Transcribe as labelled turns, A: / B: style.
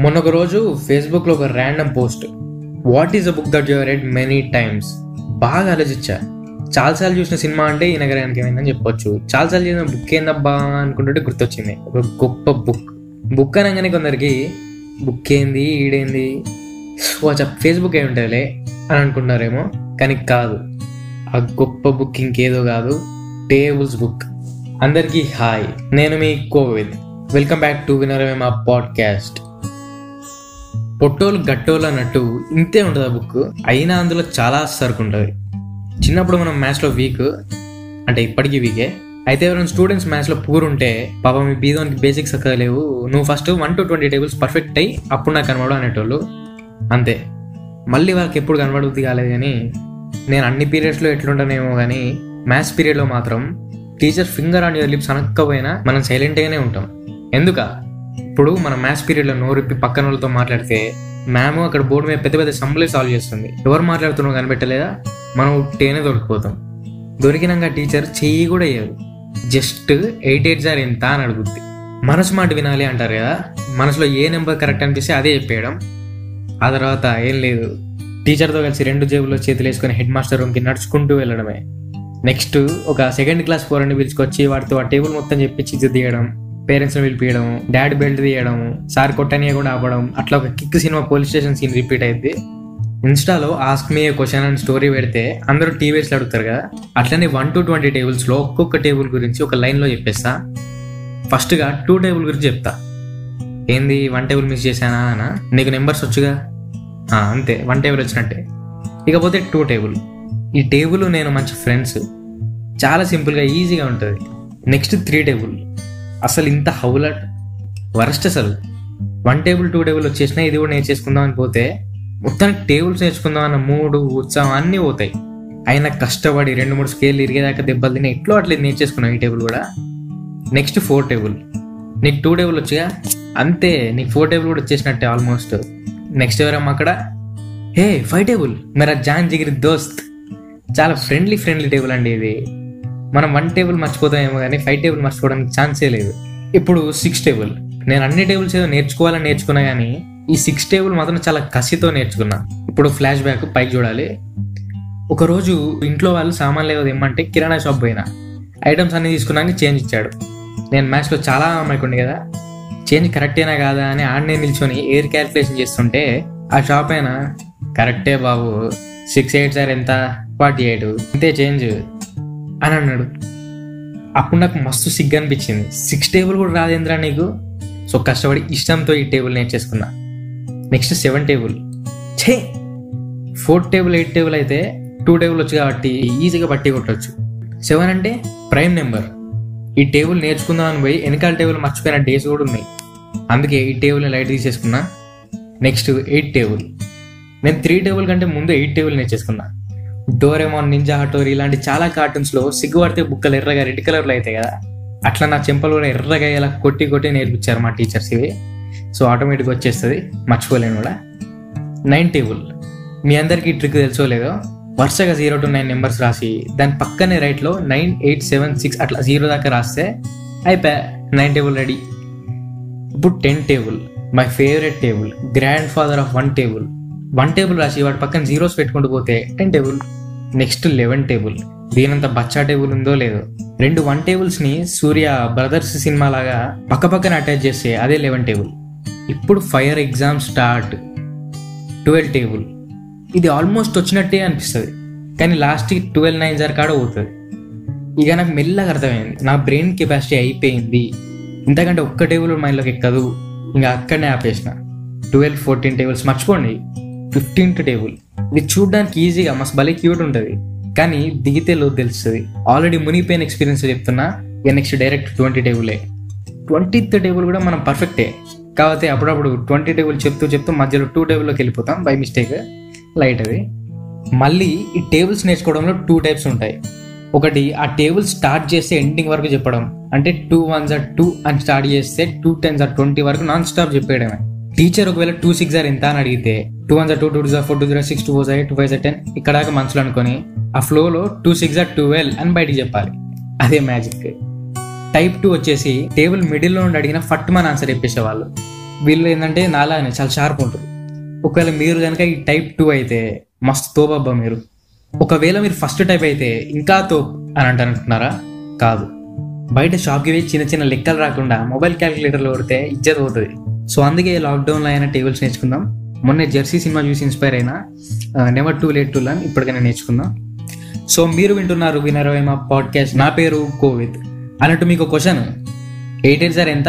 A: మొన్న ఒక రోజు ఫేస్బుక్లో ఒక random post what is a book that your read many times బాగా ఆలోచించా. చాలాసార్లు చూసిన సినిమా అంటే ఈ నగరానికి ఏమైందని చెప్పొచ్చు. చాలాసార్లు చూసిన బుక్ ఏందబ్బా అనుకుంటుంటే గుర్తొచ్చింది. ఒక గొప్ప బుక్ బుక్ అనగానే కొందరికి బుక్ ఏంది? ఈడేంది? వాచ్ ఫేస్బుక్ ఏమి ఉంటుందిలే అని అనుకుంటున్నారేమో. కానీ కాదు. ఆ గొప్ప బుక్ ఇంకేదో కాదు. టేబుల్స్ బుక్ అందరికీ హాయ్. నేను మీ కోవిద్. వెల్కమ్ బ్యాక్ టు వినరమే మా పాడ్కాస్ట్ పొట్టోలు గట్టోలు అన్నట్టు ఇంతే ఉంటుంది ఆ బుక్. అయినా అందులో చాలా సరుకు ఉంటుంది. చిన్నప్పుడు మనం మ్యాథ్స్లో వీక్ అంటే ఇప్పటికీ వీకే అయితే ఎవరైనా స్టూడెంట్స్ మ్యాథ్స్లో పూర్ ఉంటే పాపం మీ బీదోనికి బేసిక్స్ లేవు. నువ్వు first one to twenty tables perfect అయ్యి అప్పుడు నాకు కనబడు అనేటోళ్ళు. అంతే. మళ్ళీ వాళ్ళకి ఎప్పుడు కనబడుద్ది కాలేదు కానీ నేను అన్ని పీరియడ్స్లో ఎట్లుంటానేమో కానీ మ్యాథ్స్ పీరియడ్లో మాత్రం teacher finger on your lips అనకపోయినా మనం సైలెంట్గానే ఉంటాం. ఎందుక? ఇప్పుడు మన మ్యాథ్స్ పీరియడ్లో నోరిప్పి పక్కన వాళ్ళతో మాట్లాడితే మ్యామ్ అక్కడ బోర్డు మీద పెద్ద పెద్ద సంబలే సాల్వ్ చేస్తుంది. ఎవరు మాట్లాడుతున్నావు కనిపెట్టలేదా? మనం ఉట్టేనే దొరికిపోతాం. దొరికినాక టీచర్ చెయ్యి కూడా వేయదు. జస్ట్ ఎయిట్ ఎయిట్ జార్ ఎంత అని అడుగుద్ది. మనసు మాట వినాలి అంటారు కదా? మనసులో ఏ నెంబర్ కరెక్ట్ అనిపిస్తే అదే చెప్పేయడం. ఆ తర్వాత ఏం లేదు. టీచర్తో కలిసి రెండు జేబుల్లో చేతులు వేసుకొని హెడ్ మాస్టర్ రూమ్కి నడుచుకుంటూ వెళ్ళడమే. నెక్స్ట్ ఒక సెకండ్ క్లాస్ ఫోర్ అని పిలుచుకొచ్చి వాటితో ఆ టేబుల్ మొత్తం చెప్పి చిచ్చు తీయడం. పేరెంట్స్ని పిలిపించడం డాడ్ బెల్ట్ తీయడం సార్ కొట్టనియా కూడా ఆపడం అట్లా ఒక kick cinema police station scene repeat అయింది ఇన్స్టాలో ask me question and story పెడితే అందరూ టీవీస్లో అడుగుతారు కదా. అట్లనే వన్ టు ట్వంటీ టేబుల్స్లో ఒక్కొక్క టేబుల్ గురించి ఒక లైన్లో చెప్పేస్తా. ఫస్ట్గా టూ టేబుల్ గురించి చెప్తా. ఏంది వన్ టేబుల్ మిస్ చేశానా అన్న నీకు నెంబర్స్ వచ్చుగా? అంతే వన్ టేబుల్ వచ్చినట్టే. ఇకపోతే టూ టేబుల్ ఈ టేబుల్ నేను మంచి ఫ్రెండ్స్ చాలా సింపుల్గా ఈజీగా ఉంటుంది. నెక్స్ట్ త్రీ టేబుల్ అసలు ఇంత హౌలట్? వరస్ట్ అసలు. వన్ టేబుల్ టూ టేబుల్ వచ్చేసినా ఇది కూడా నేర్చేసుకుందాం అని పోతే మొత్తానికి టేబుల్స్ నేర్చుకుందాం అన్న మూడు ఉత్సాహం అన్నీ పోతాయి. అయినా కష్టపడి రెండు మూడు స్కేల్ ఇరిగేదాకా దెబ్బలు తిని ఎట్లో అట్లా నేర్చేసుకున్నావు ఈ టేబుల్ కూడా? నెక్స్ట్ ఫోర్ టేబుల్ నీకు టూ టేబుల్ వచ్చుగా అంతే నీకు ఫోర్ టేబుల్ కూడా వచ్చేసినట్టే ఆల్మోస్ట్ నెక్స్ట్ ఎవరమ్మా అక్కడ? హే ఫైవ్ టేబుల్ మేరా జాన్ జిగిరి దోస్త్. చాలా ఫ్రెండ్లీ ఫ్రెండ్లీ టేబుల్ అండి ఇది. మనం వన్ టేబుల్ మర్చిపోతామేమో కానీ ఫైవ్ టేబుల్ మర్చిపోవడానికి ఛాన్సే లేదు. ఇప్పుడు సిక్స్ టేబుల్ నేను అన్ని టేబుల్స్ ఏదో నేర్చుకోవాలని నేర్చుకున్నా కానీ ఈ సిక్స్ టేబుల్ మాత్రం చాలా కసితో నేర్చుకున్నా. ఇప్పుడు ఫ్లాష్ బ్యాక్ పైకి చూడాలి. ఒకరోజు ఇంట్లో వాళ్ళు సామాన్లు ఏదో తెమ్మంటే కిరాణా షాప్ పోయినా. ఐటమ్స్ అన్ని తీసుకున్నాక చేంజ్ ఇచ్చాడు. నేను మ్యాథ్స్లో చాలా అమ్మాయికుండే కదా. చేంజ్ కరెక్టేనా కాదా అని ఆడనే నిల్చొని ఎయిర్ క్యాల్కులేషన్ చేస్తుంటే ఆ షాప్ అయినా కరెక్టే బాబు. సిక్స్ ఎయిట్ సార్ ఎంత? ఫార్టీ ఎయిట్ ఇంతే చేంజ్ అని అన్నాడు. అప్పుడు నాకు మస్తు సిగ్గు అనిపించింది సిక్స్ టేబుల్ కూడా రాదేంద్రా నీకు? సో కష్టపడి ఇష్టంతో ఈ టేబుల్ నేర్చేసుకున్నా నెక్స్ట్ సెవెన్ టేబుల్. ఛే! ఫోర్త్ టేబుల్ ఎయిట్ టేబుల్ అయితే టూ టేబుల్ వచ్చు కాబట్టి ఈజీగా పట్టి కొట్టవచ్చు సెవెన్ అంటే ప్రైమ్ నెంబర్. ఈ టేబుల్ నేర్చుకుందాం అని పోయి వెనకాల టేబుల్ మర్చిపోయిన డేస్ కూడా ఉన్నాయి. అందుకే ఈ table light తీసేసుకున్నా. Next eight table. నేను త్రీ టేబుల్ కంటే ముందు ఎయిట్ టేబుల్ నేర్చేసుకున్నా డోరేమాన్ నింజా హటోరి ఇలాంటి చాలా కార్టూన్స్లో సిగ్గుపడితే బుక్కలు ఎర్రగా రెడ్ కలర్లో అవుతాయి కదా. అట్లా నా చెంపలు కూడా ఎర్రగా ఇలా కొట్టి కొట్టి నేర్పించారు మా టీచర్స్ ఇవి. సో ఆటోమేటిక్గా వచ్చేస్తుంది. మర్చిపోలేను కూడా. నైన్ టేబుల్ మీ అందరికీ ట్రిక్ తెలుసో లేదో? వరుసగా జీరో టు నైన్ నెంబర్స్ రాసి దాని పక్కనే రైట్లో నైన్ ఎయిట్ సెవెన్ సిక్స్ అట్లా జీరో దాకా రాస్తే అయిపోయా నైన్ టేబుల్ రెడీ ఇప్పుడు ten table my favourite table grandfather of one table one table రాసి వాటి పక్కన జీరోస్ పెట్టుకుంటూ పోతే ten table next eleven table. దీనంత బచ్చా టేబుల్ ఉందో లేదో. రెండు వన్ టేబుల్స్ని సూర్య బ్రదర్స్ సినిమా లాగా పక్క పక్కన అటాచ్ చేస్తే అదే లెవెన్ టేబుల్. ఇప్పుడు fire exam start. Twelve table. ఇది ఆల్మోస్ట్ వచ్చినట్టే అనిపిస్తుంది. కానీ లాస్ట్కి ట్వెల్వ్ నైన్ జార్ కాడ పోతుంది. ఇక నాకు మెల్లగా అర్థమైంది. నా బ్రెయిన్ కెపాసిటీ అయిపోయింది. ఇంతకంటే ఒక్క టేబుల్ మైండ్లోకి ఎక్కదు. ఇంకా అక్కడనే ఆపేసిన. Twelve fourteen tables. మర్చిపోండి. Fifteenth table. ఇది చూడడానికి ఈజీగా మస్తు భలే క్యూట్ ఉంటుంది. కానీ దిగితే లో తెలుస్తుంది. ఆల్రెడీ మునిగిపోయిన ఎక్స్పీరియన్స్ చెప్తున్నా ఇక నెక్స్ట్ డైరెక్ట్ ట్వంటీ టేబులే ట్వంటీత్ టేబుల్ కూడా మనం పర్ఫెక్టే కాకపోతే అప్పుడప్పుడు ట్వంటీ టేబుల్ చెప్తూ చెప్తూ మధ్యలో టూ టేబుల్లోకి వెళ్ళిపోతాం బై మిస్టేక్ లైట్ అది. మళ్ళీ ఈ టేబుల్స్ నేర్చుకోవడంలో టూ టైప్స్ ఉంటాయి. ఒకటి ఆ టేబుల్ స్టార్ట్ చేస్తే ఎండింగ్ వరకు చెప్పడం. అంటే టూ వన్స్ ఆర్ టూ అని స్టార్ట్ చేస్తే టూ టెన్స్ ఆర్ ట్వంటీ వరకు నాన్ స్టాప్ చెప్పేయడమే. టీచర్ ఒకవేళ టూ సిక్స్ ఆర్ ఎంత అని అడిగితే two ones two two zero four two zero six two four two five ten ఇక్కడ దాకా మనసులో అనుకొని ఆ ఫ్లోలో టూ సిక్స్ ఆర్ ట్వెల్వ్ అని బయటికి చెప్పాలి. అదే మ్యాజిక్ టైప్ టూ వచ్చేసి టేబుల్ మిడిల్లో నుండి అడిగిన ఫట్ మన ఆన్సర్ చెప్పేసేవాళ్ళు. వీళ్ళు ఏంటంటే నాలానే చాలా షార్ప్ ఉంటారు. ఒకవేళ మీరు కనుక ఈ టైప్ టూ అయితే మస్తు తోపబ్బా మీరు. ఒకవేళ మీరు ఫస్ట్ టైప్ అయితే ఇంకా తోప్ అని అంటారంటున్నారా కాదు. బయట షాప్కి పోయి చిన్న చిన్న లెక్కలు రాకుండా మొబైల్ క్యాలిక్యులేటర్లో కొడితే ఇజ్జత్ అవుతుంది సో అందుకే లాక్డౌన్లో అయినా టేబుల్స్ నేర్చుకుందాం. మొన్న జెర్సీ సినిమా చూసి ఇన్స్పైర్ అయినా never too late to learn ఇప్పటికైనా నేర్చుకుందాం. సో మీరు వింటున్నారు వినరవేమ పాడ్కాస్ట్ నా పేరు కోవిద్. అన్నట్టు మీకు క్వశ్చన్ ఎయిట్ ఎయిట్ సార్ ఎంత?